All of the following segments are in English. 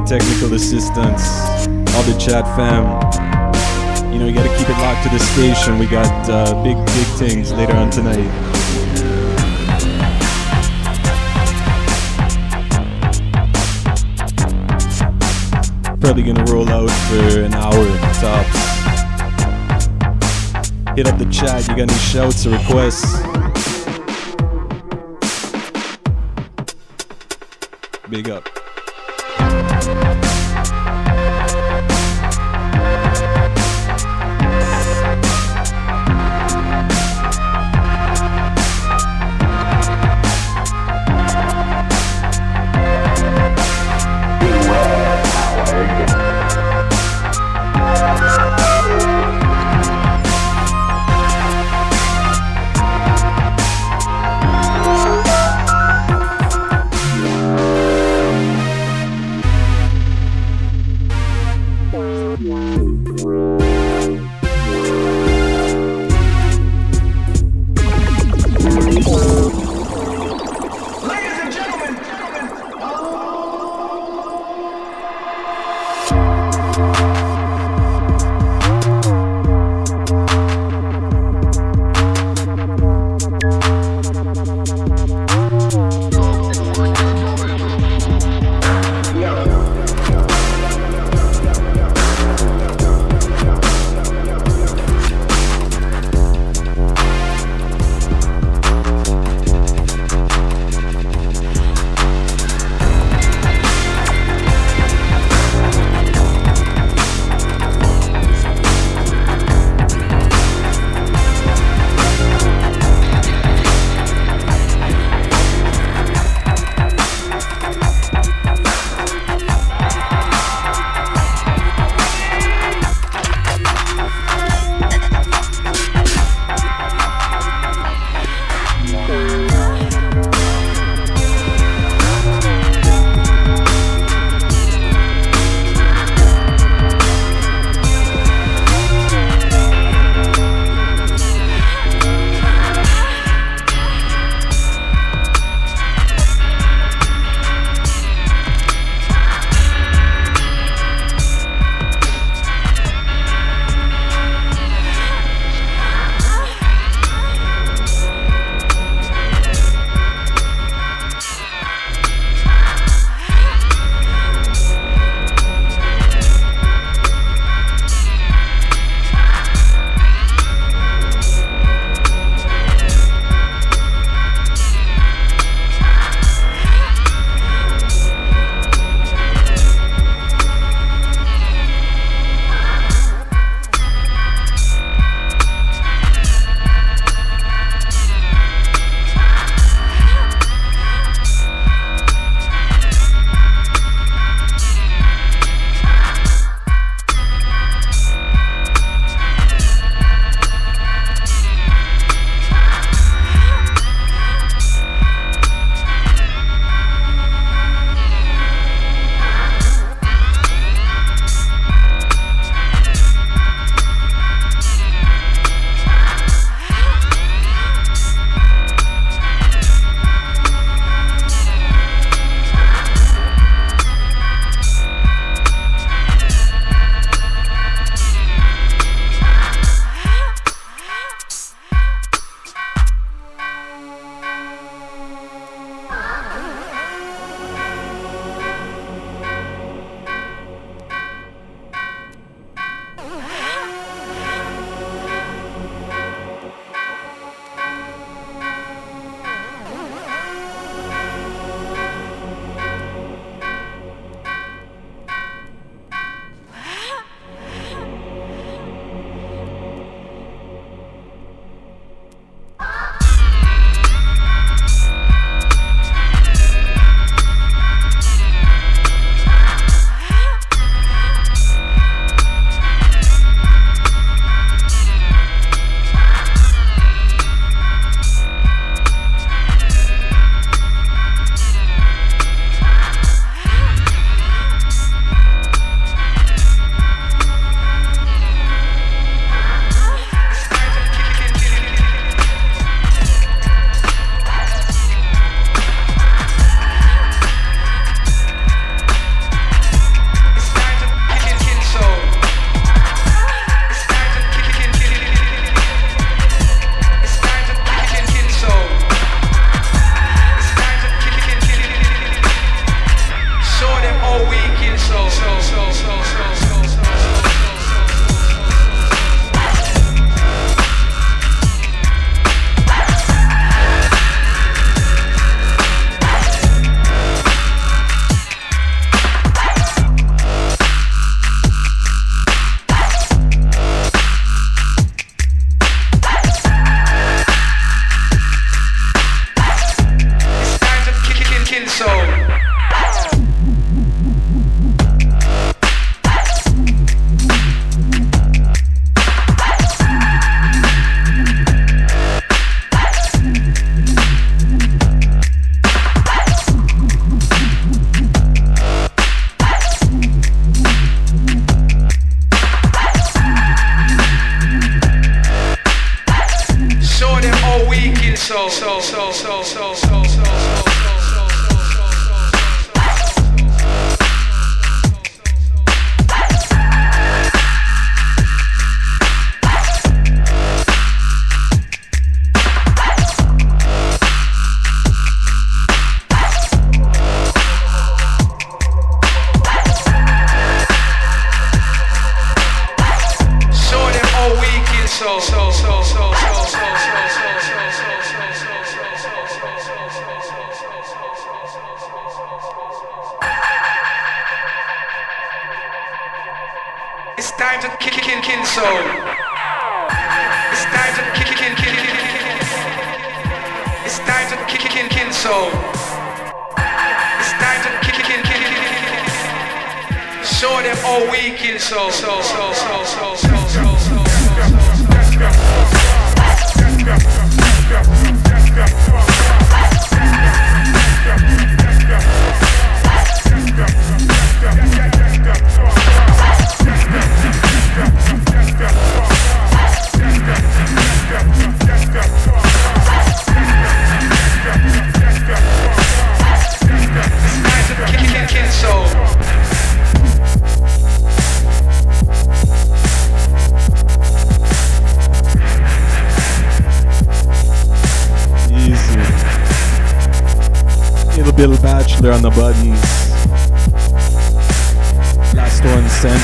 the technical assistance. All the chat fam. You know, you gotta keep it locked to the station. We got uh, big, big things later on tonight. Probably gonna roll out for an hour tops. Hit up the chat, you got any shouts or requests? Big up. On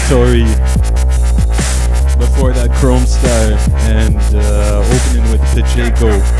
Santori. Before that, Chrome Star. And uh, opening with Pacheco.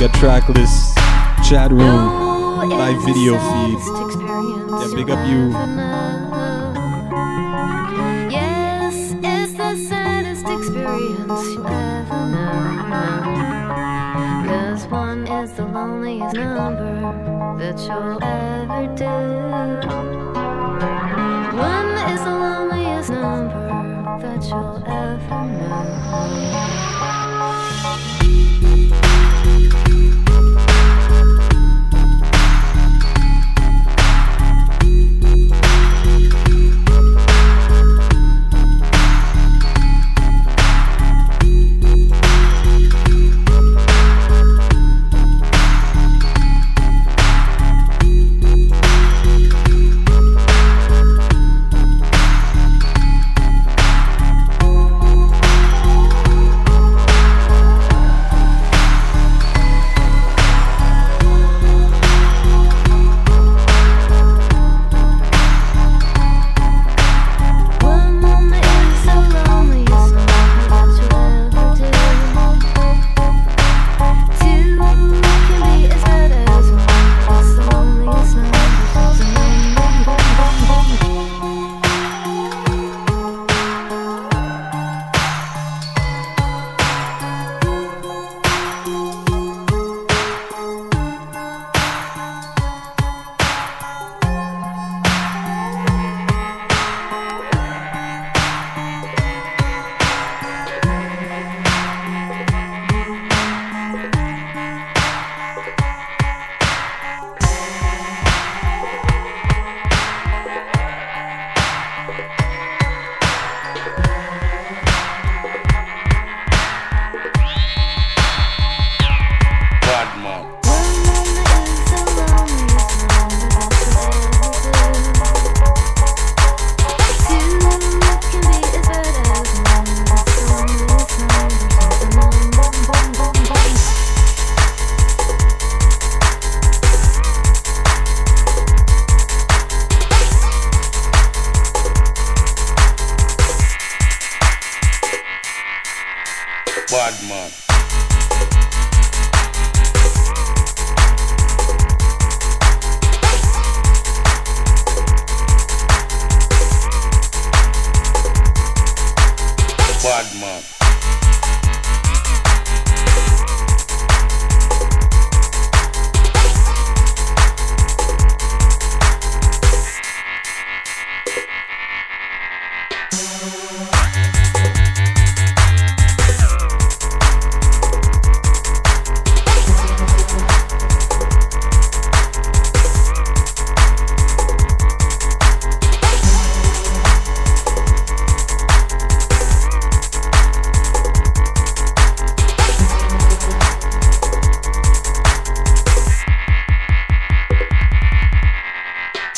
got track lists, chat room, live video feed.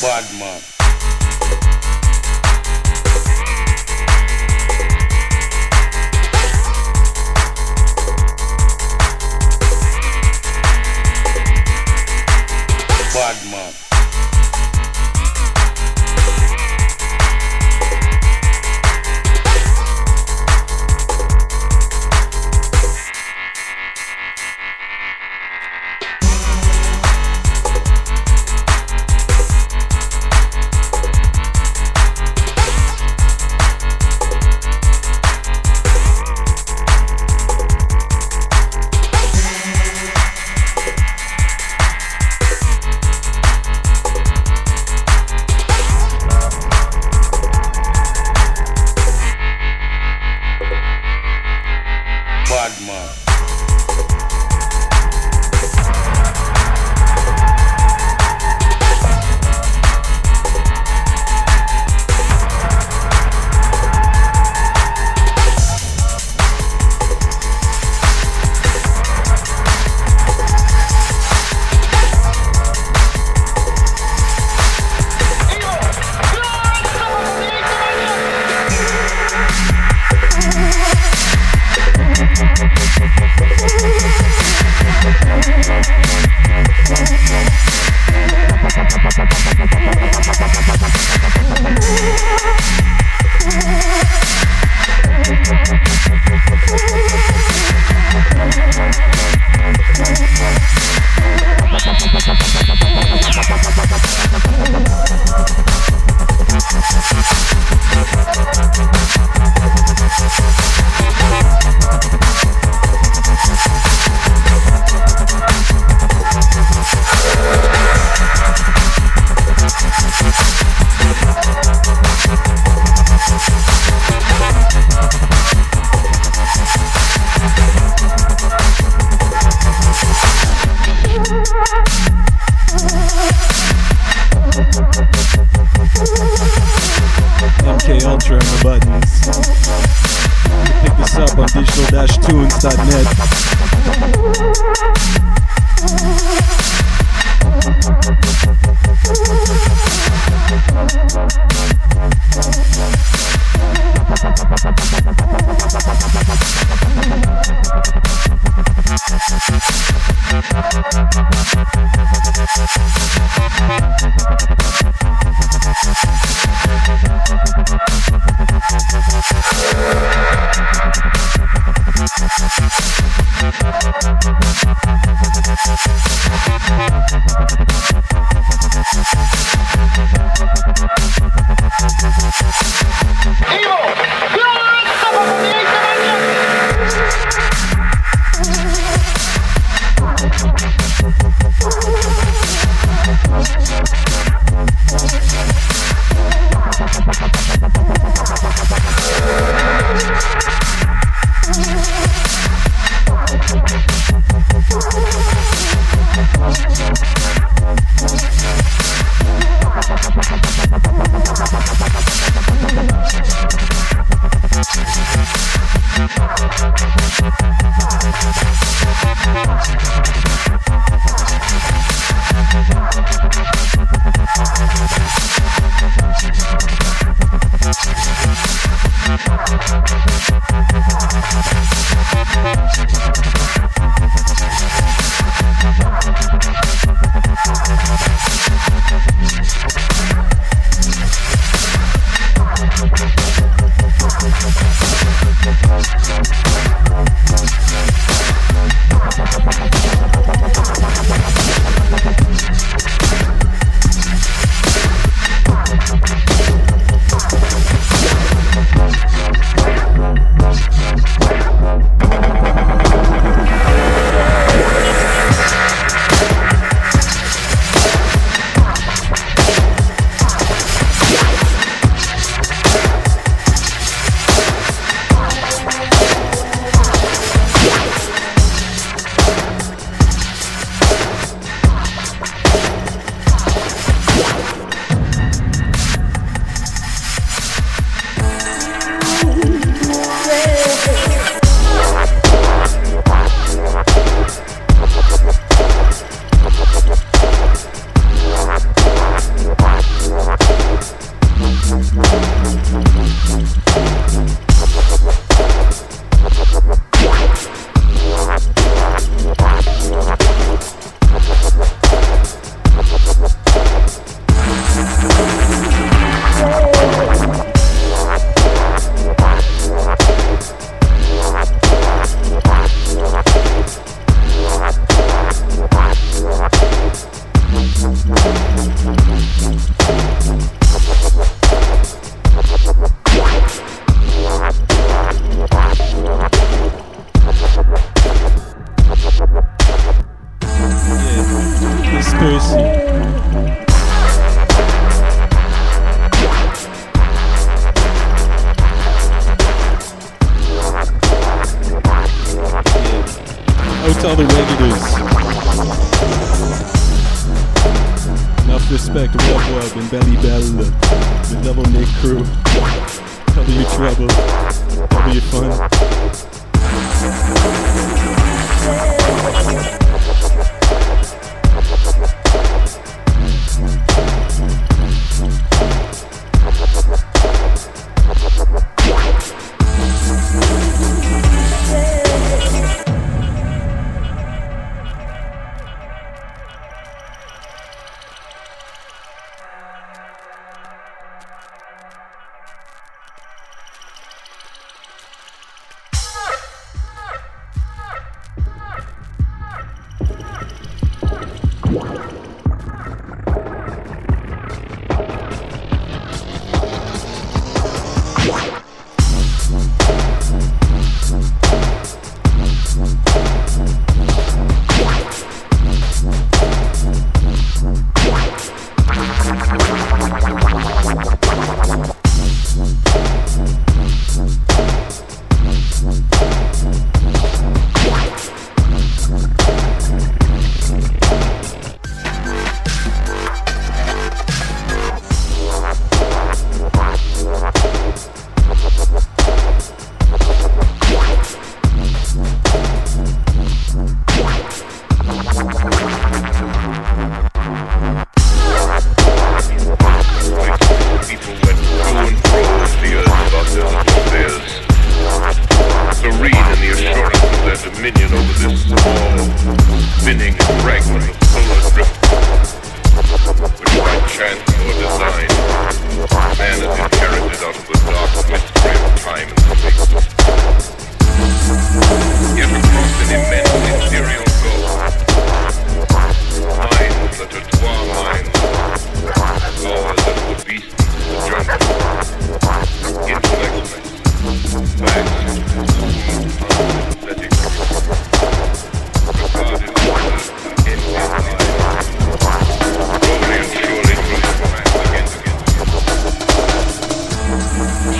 bad man. A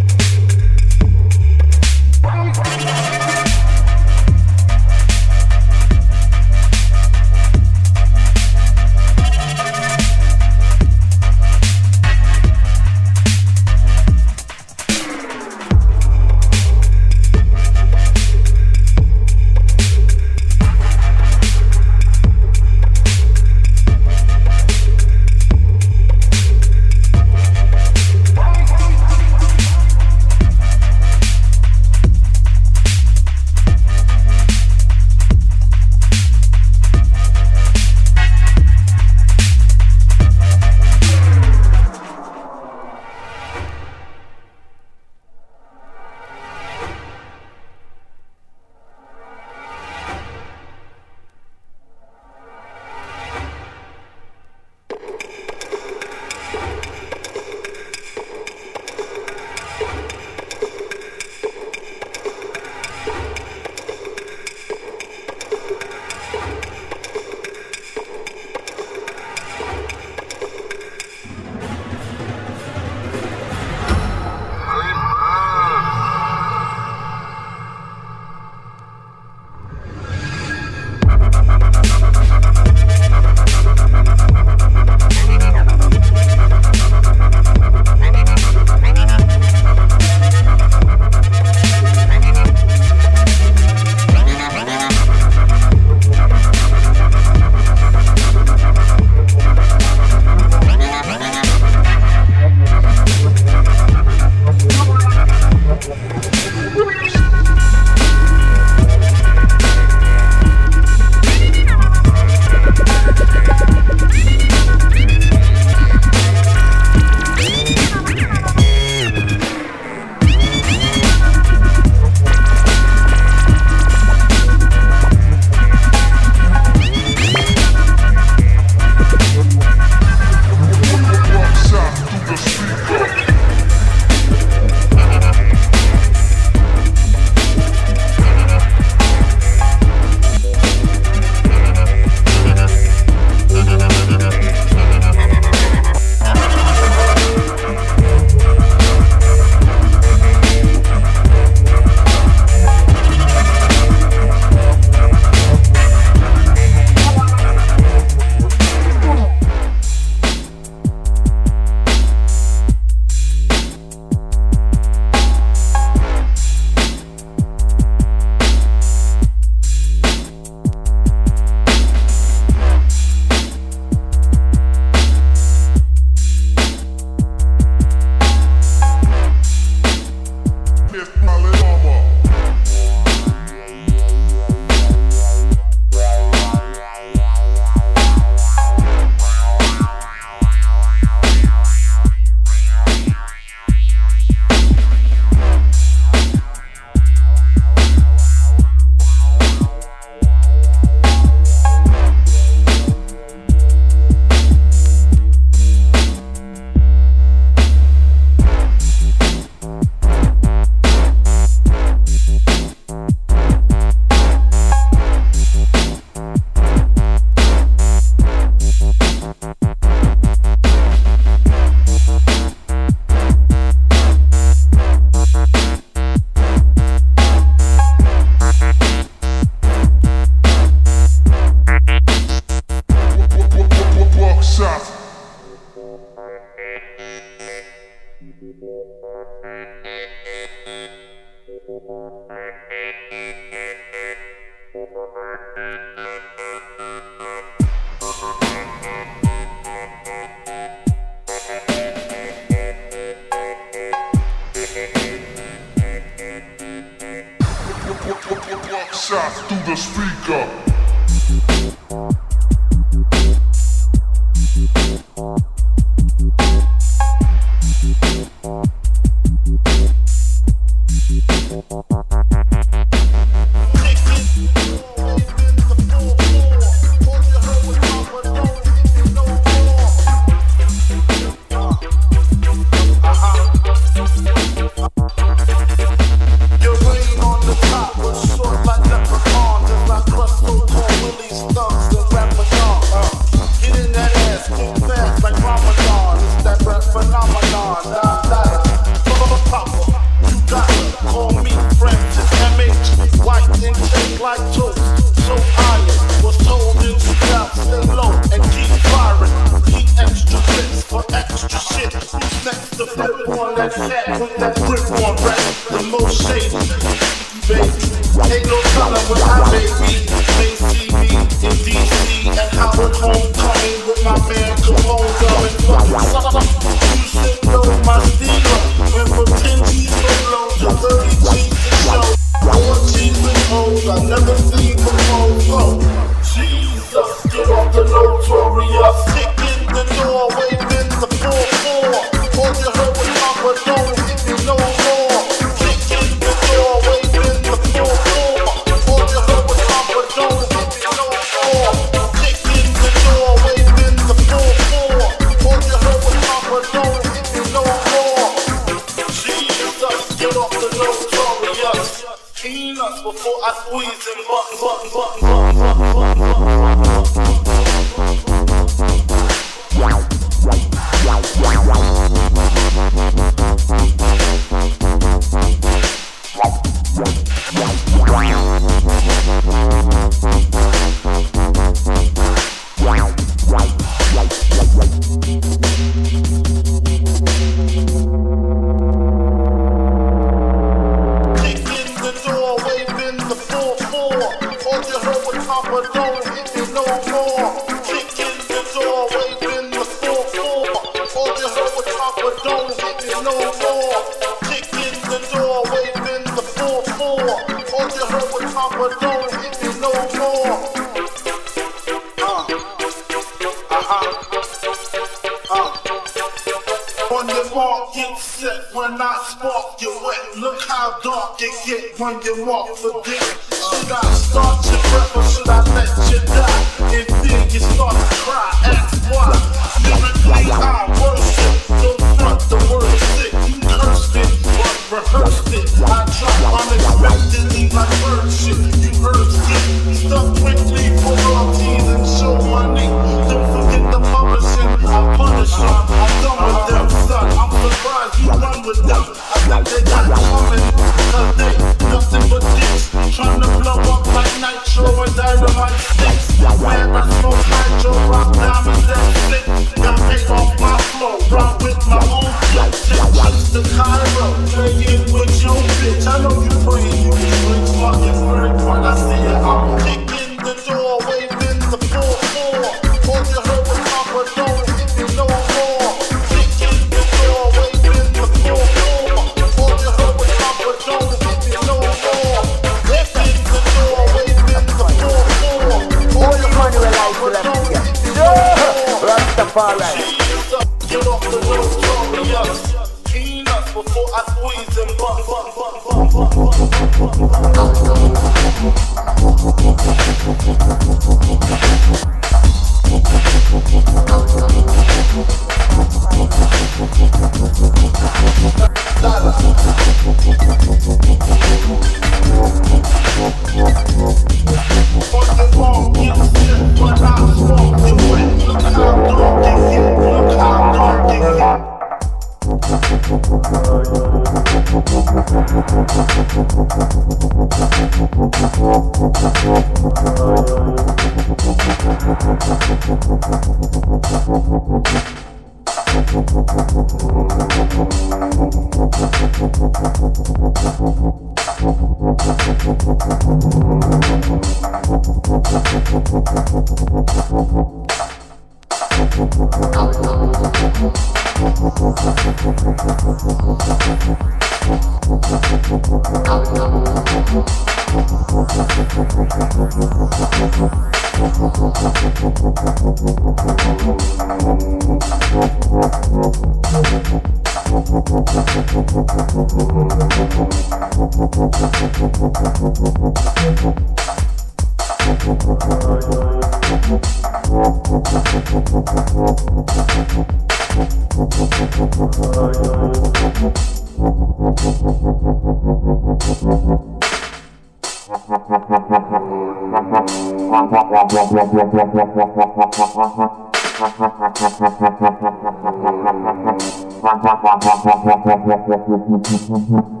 Thank you.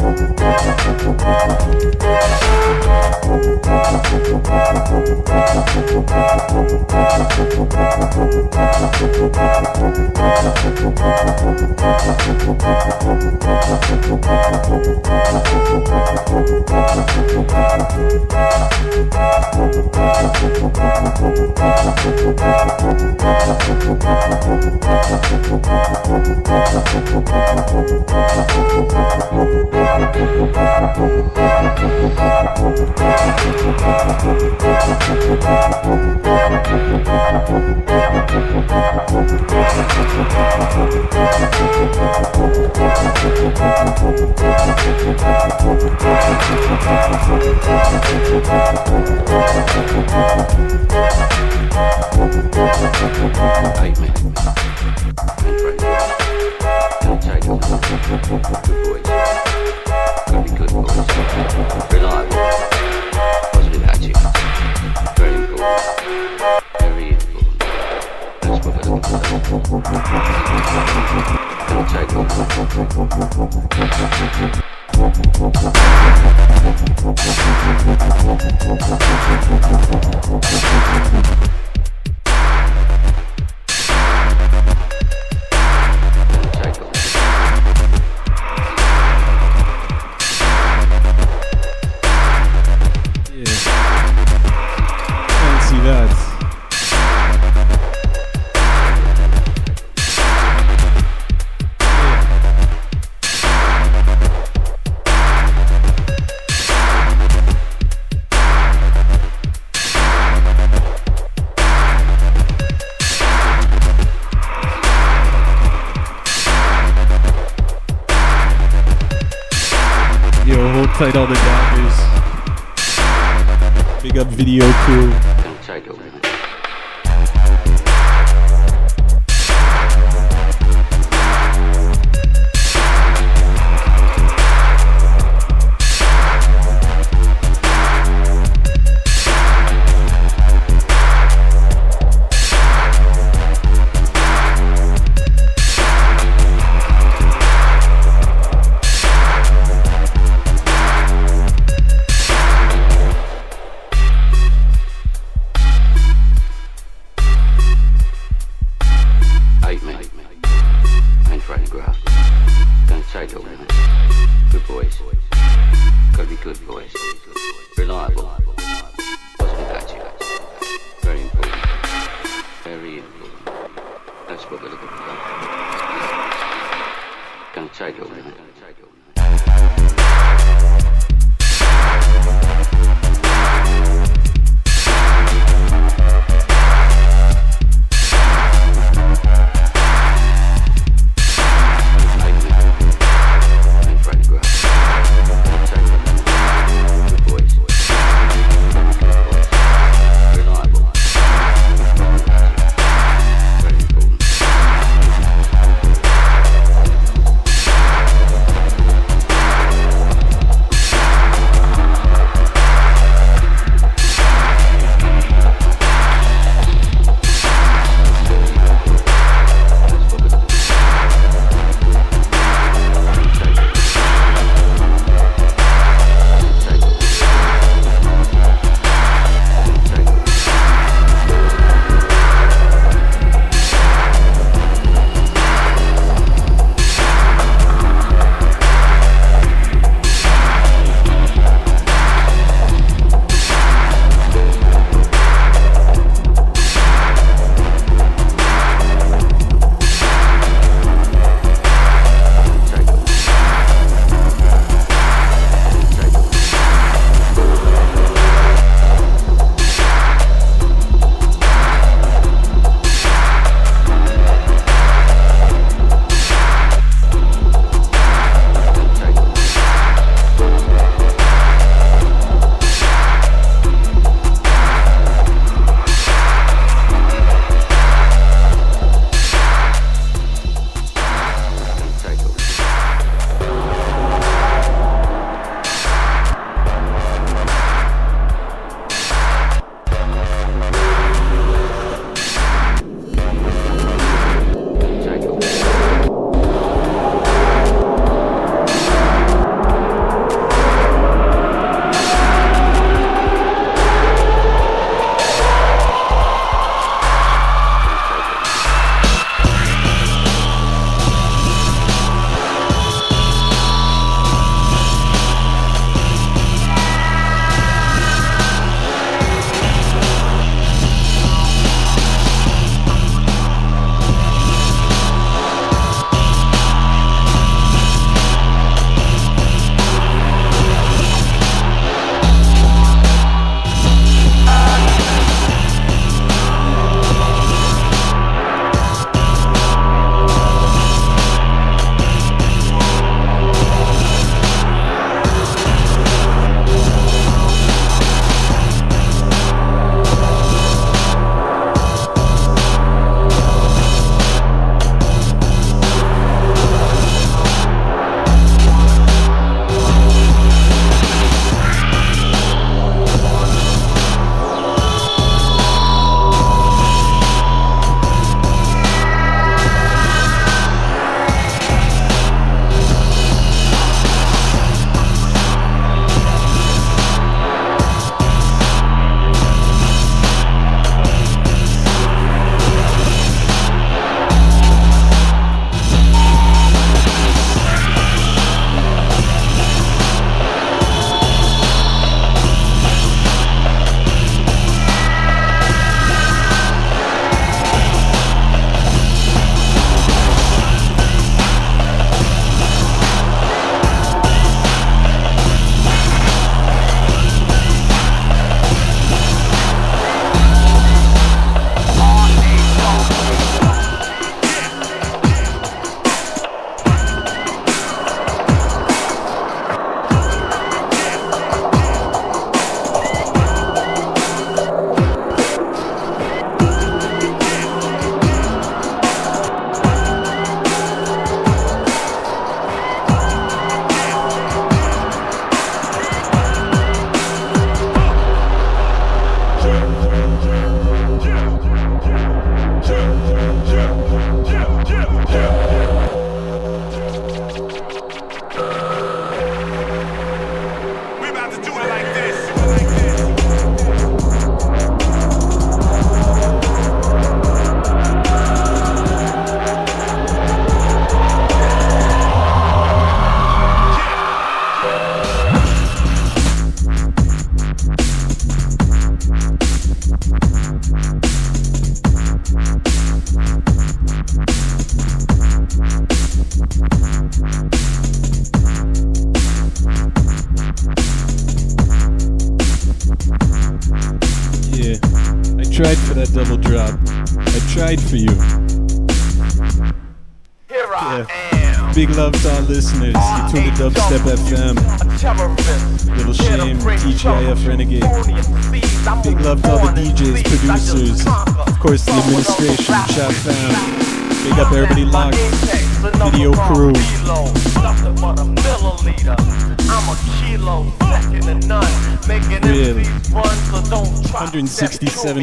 Hey, man. Good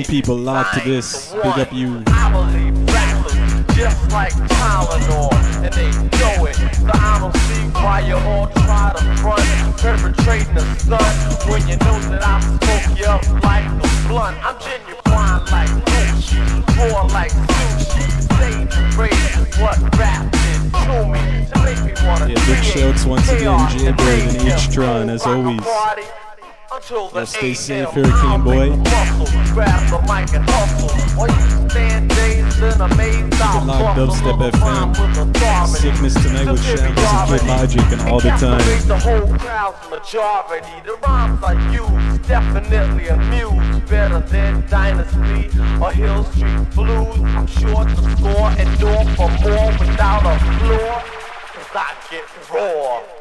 people locked to this. Big up you. Just like Tylenol, and they know it. So I don't see why you all try to front, perpetrating the Y'all stay safe, Hurricane Boy. make grab the mic and hustle. While you stand dazed and amazed, I'll locked bust a Dubstep FM. Sickness Tonight with Shambles and Kid Logic and all the time. The whole crowd's majority. The rhymes I use definitely amuse better than Dynasty or Hill Street Blues. I'm sure to score and door for more without a floor. Cause I get raw.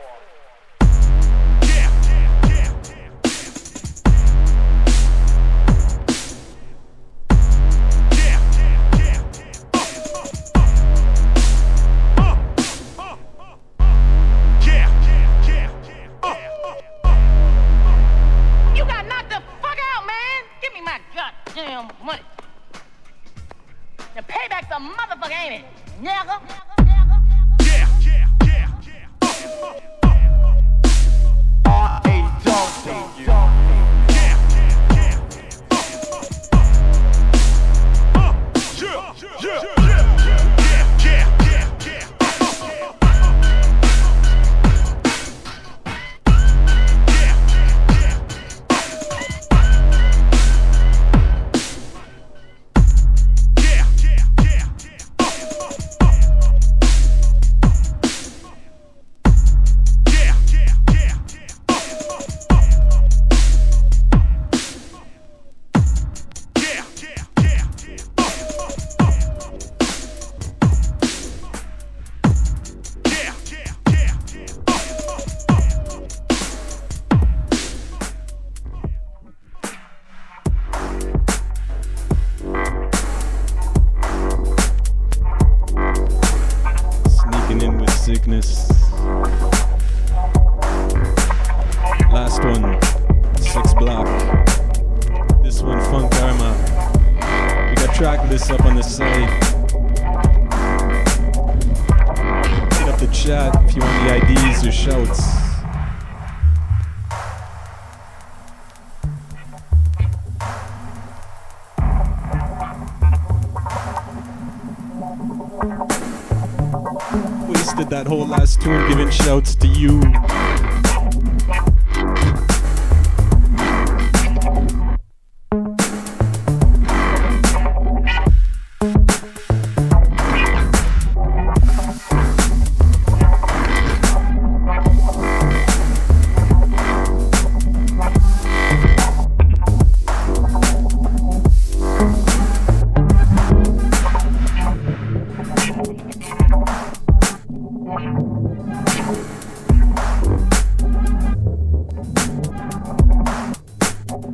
Goddamn money. The payback's a motherfucker, ain't it? Nigga. R.A. Dog Sneaking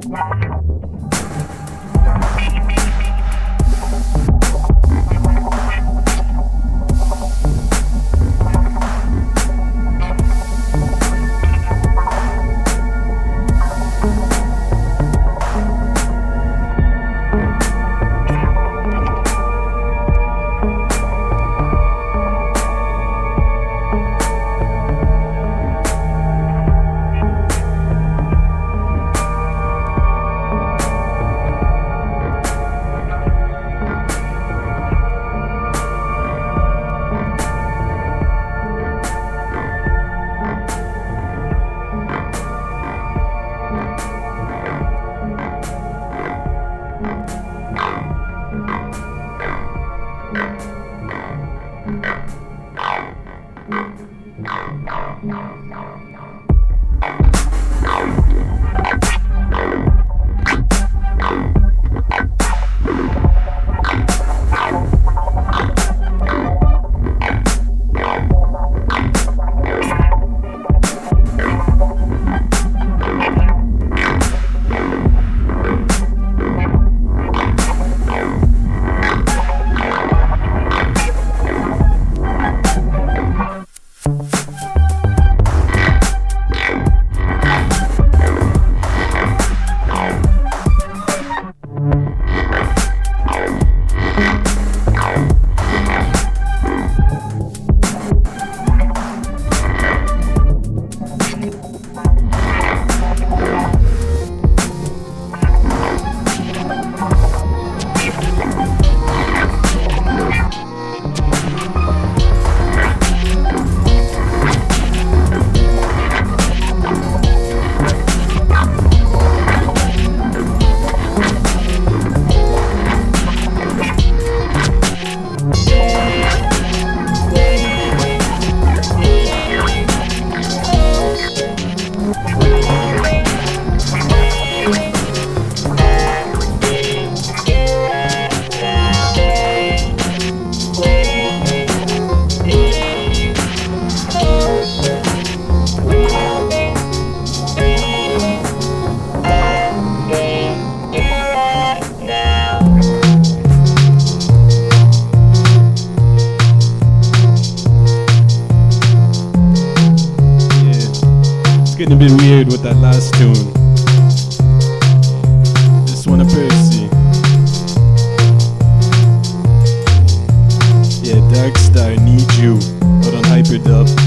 Yeah. Percy. Yeah, Darkstar Need You out on Hyperdub.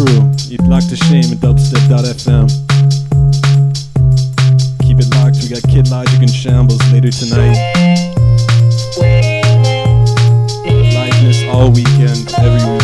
Crew. You'd locked to shame at dubstep.fm. Keep it locked, we got Kid Logic and Shambles later tonight. Liveness all weekend, every weekend.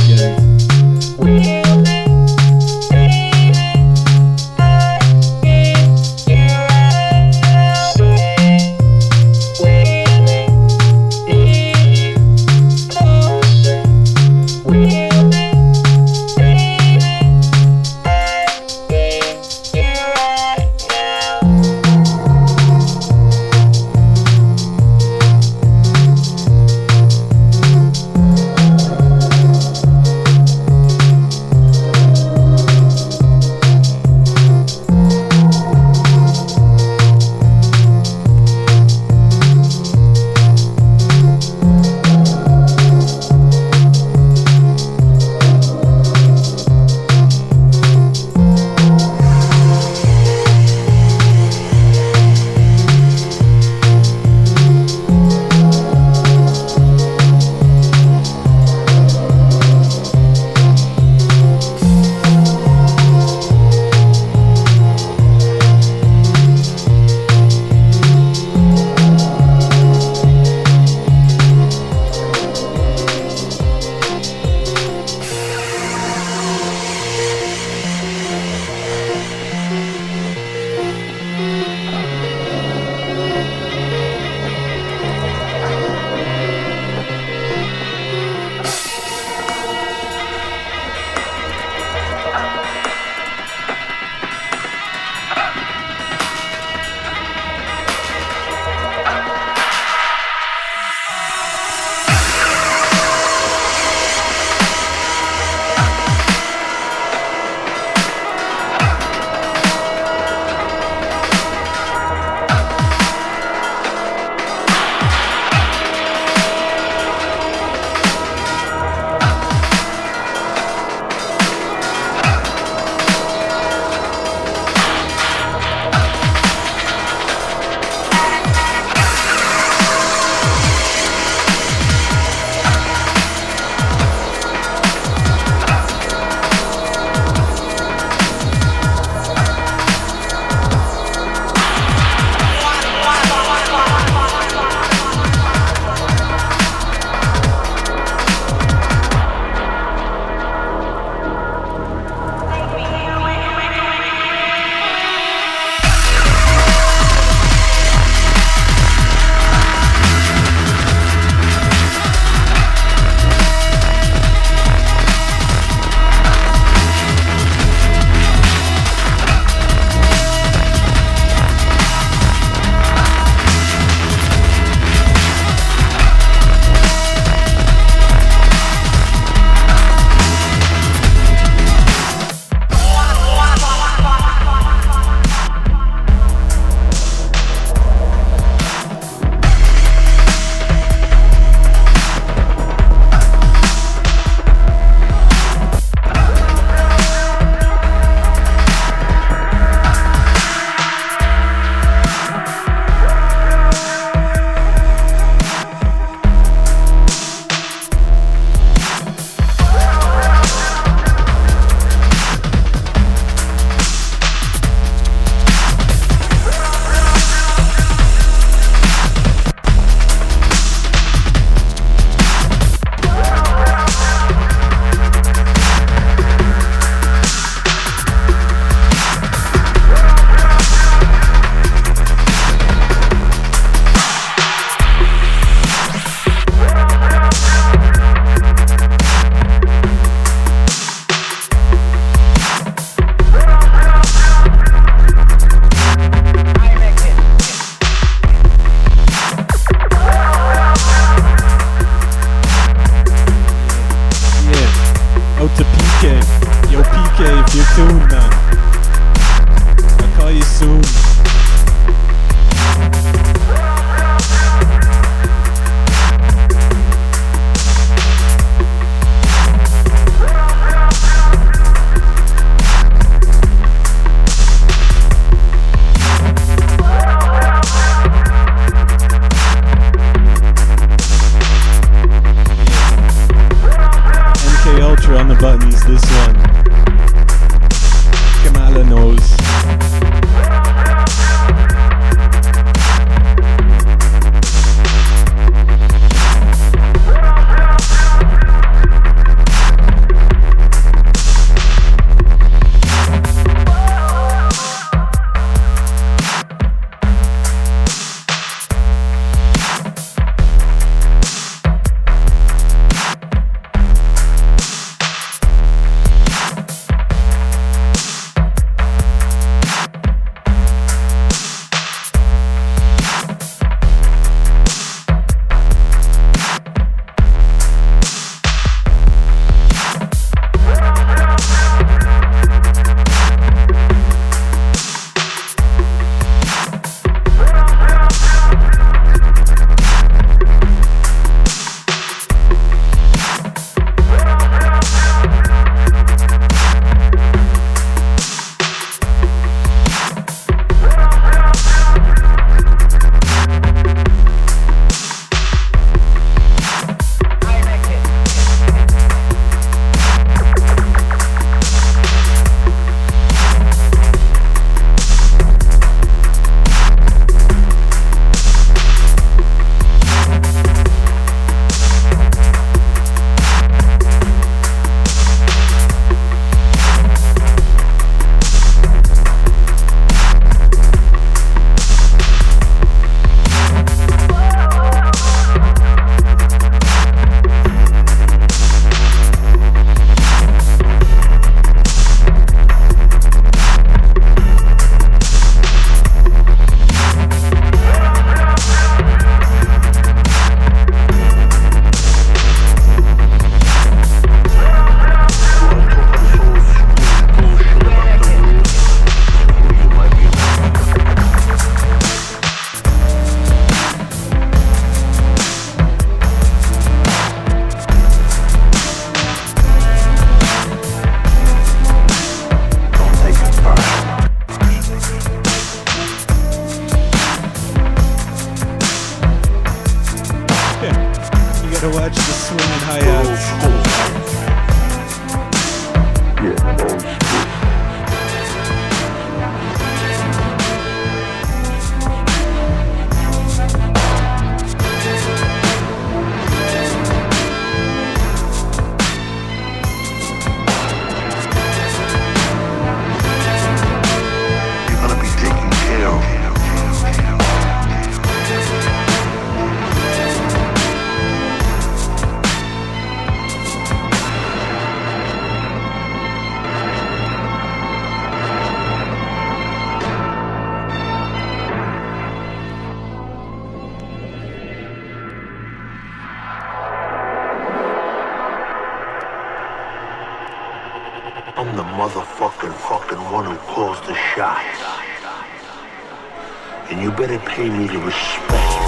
And you better pay me the respect.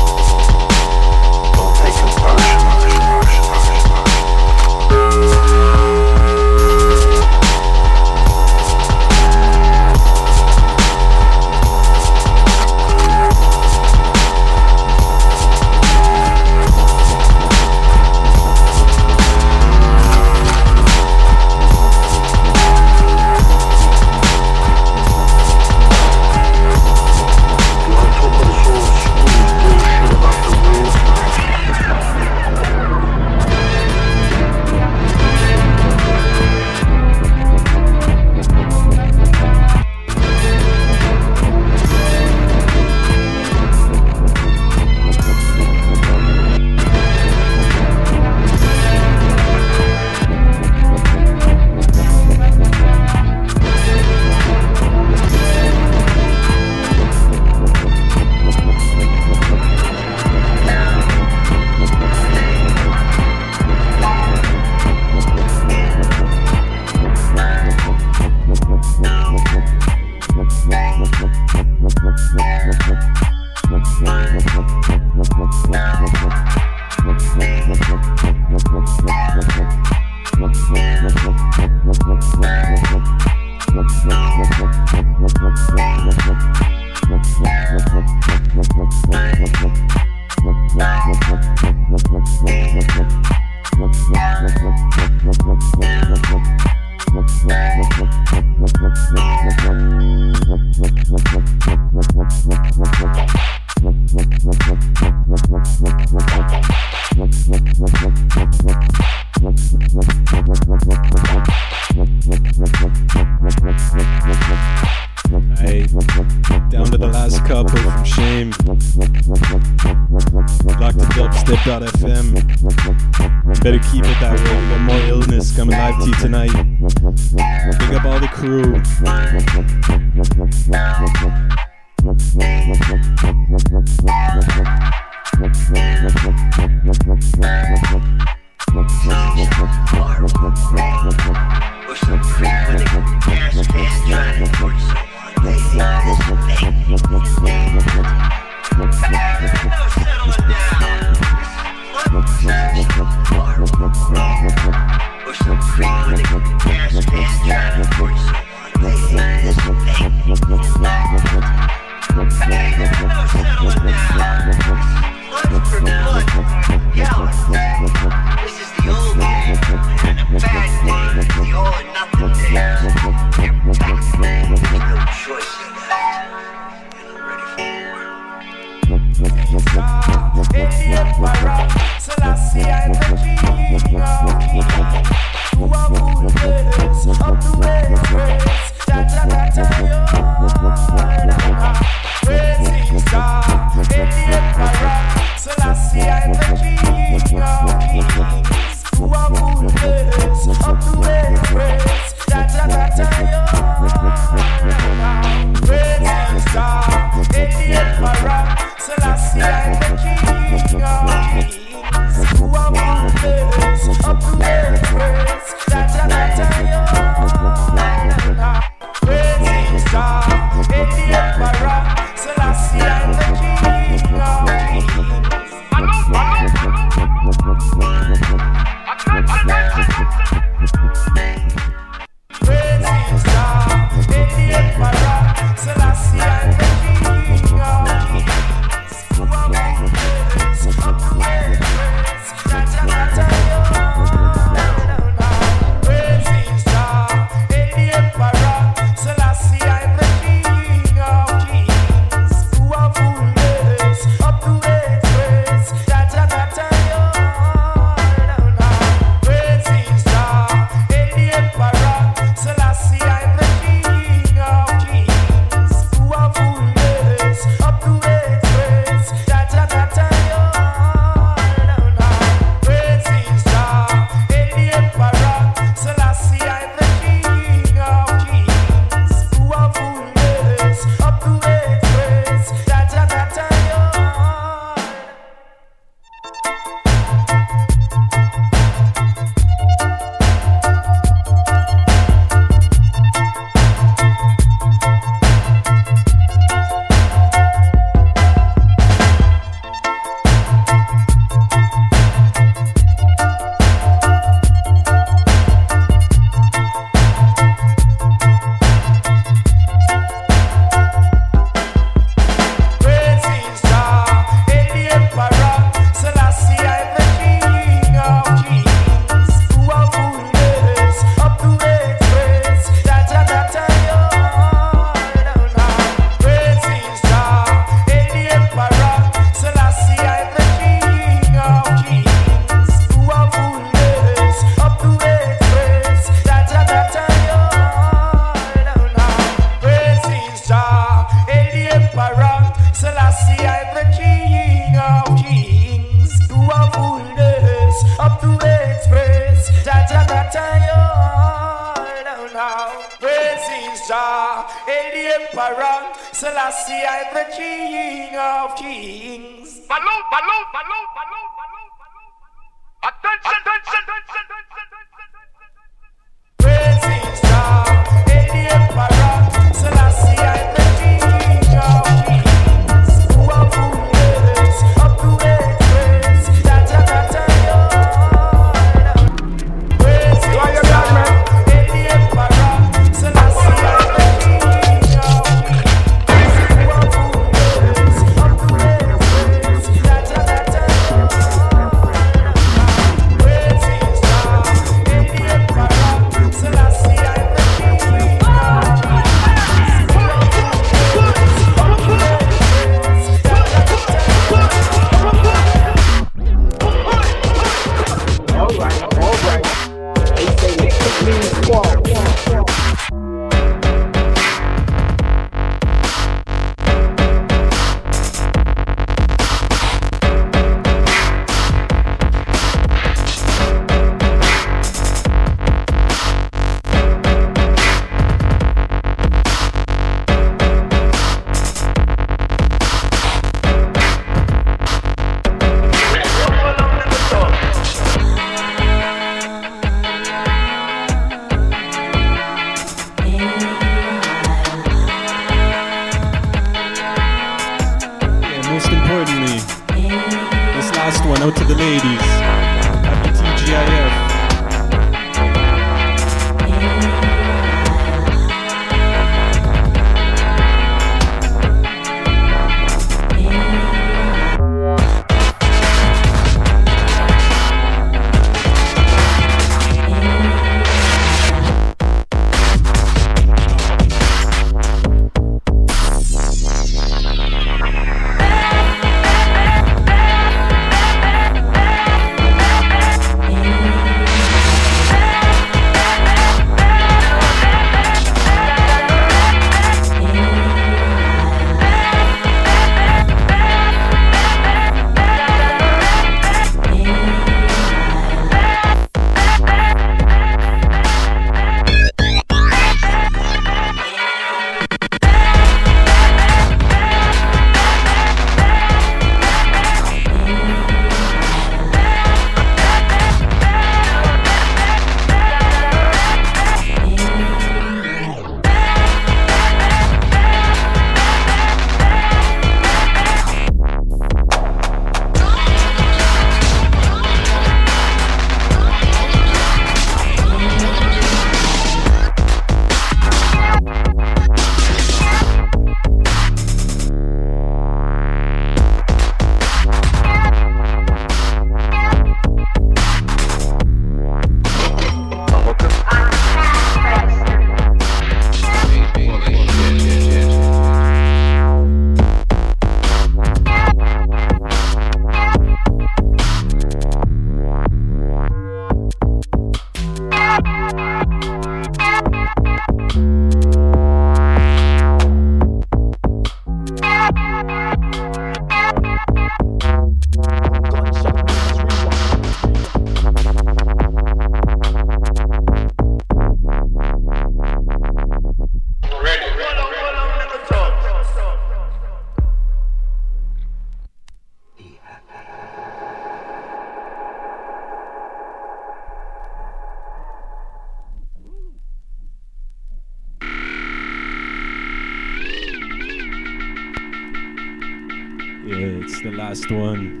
It's the last one.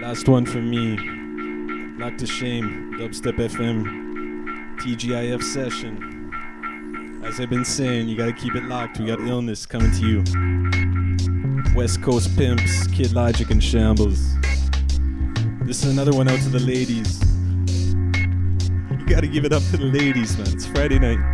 Last one for me. Not to shame. Dubstep FM. TGIF session. As I've been saying, you gotta keep it locked. We got illness coming to you. West Coast Pimps, Kid Logic, and Shambles. This is another one out to the ladies. You gotta give it up to the ladies, man. It's Friday night.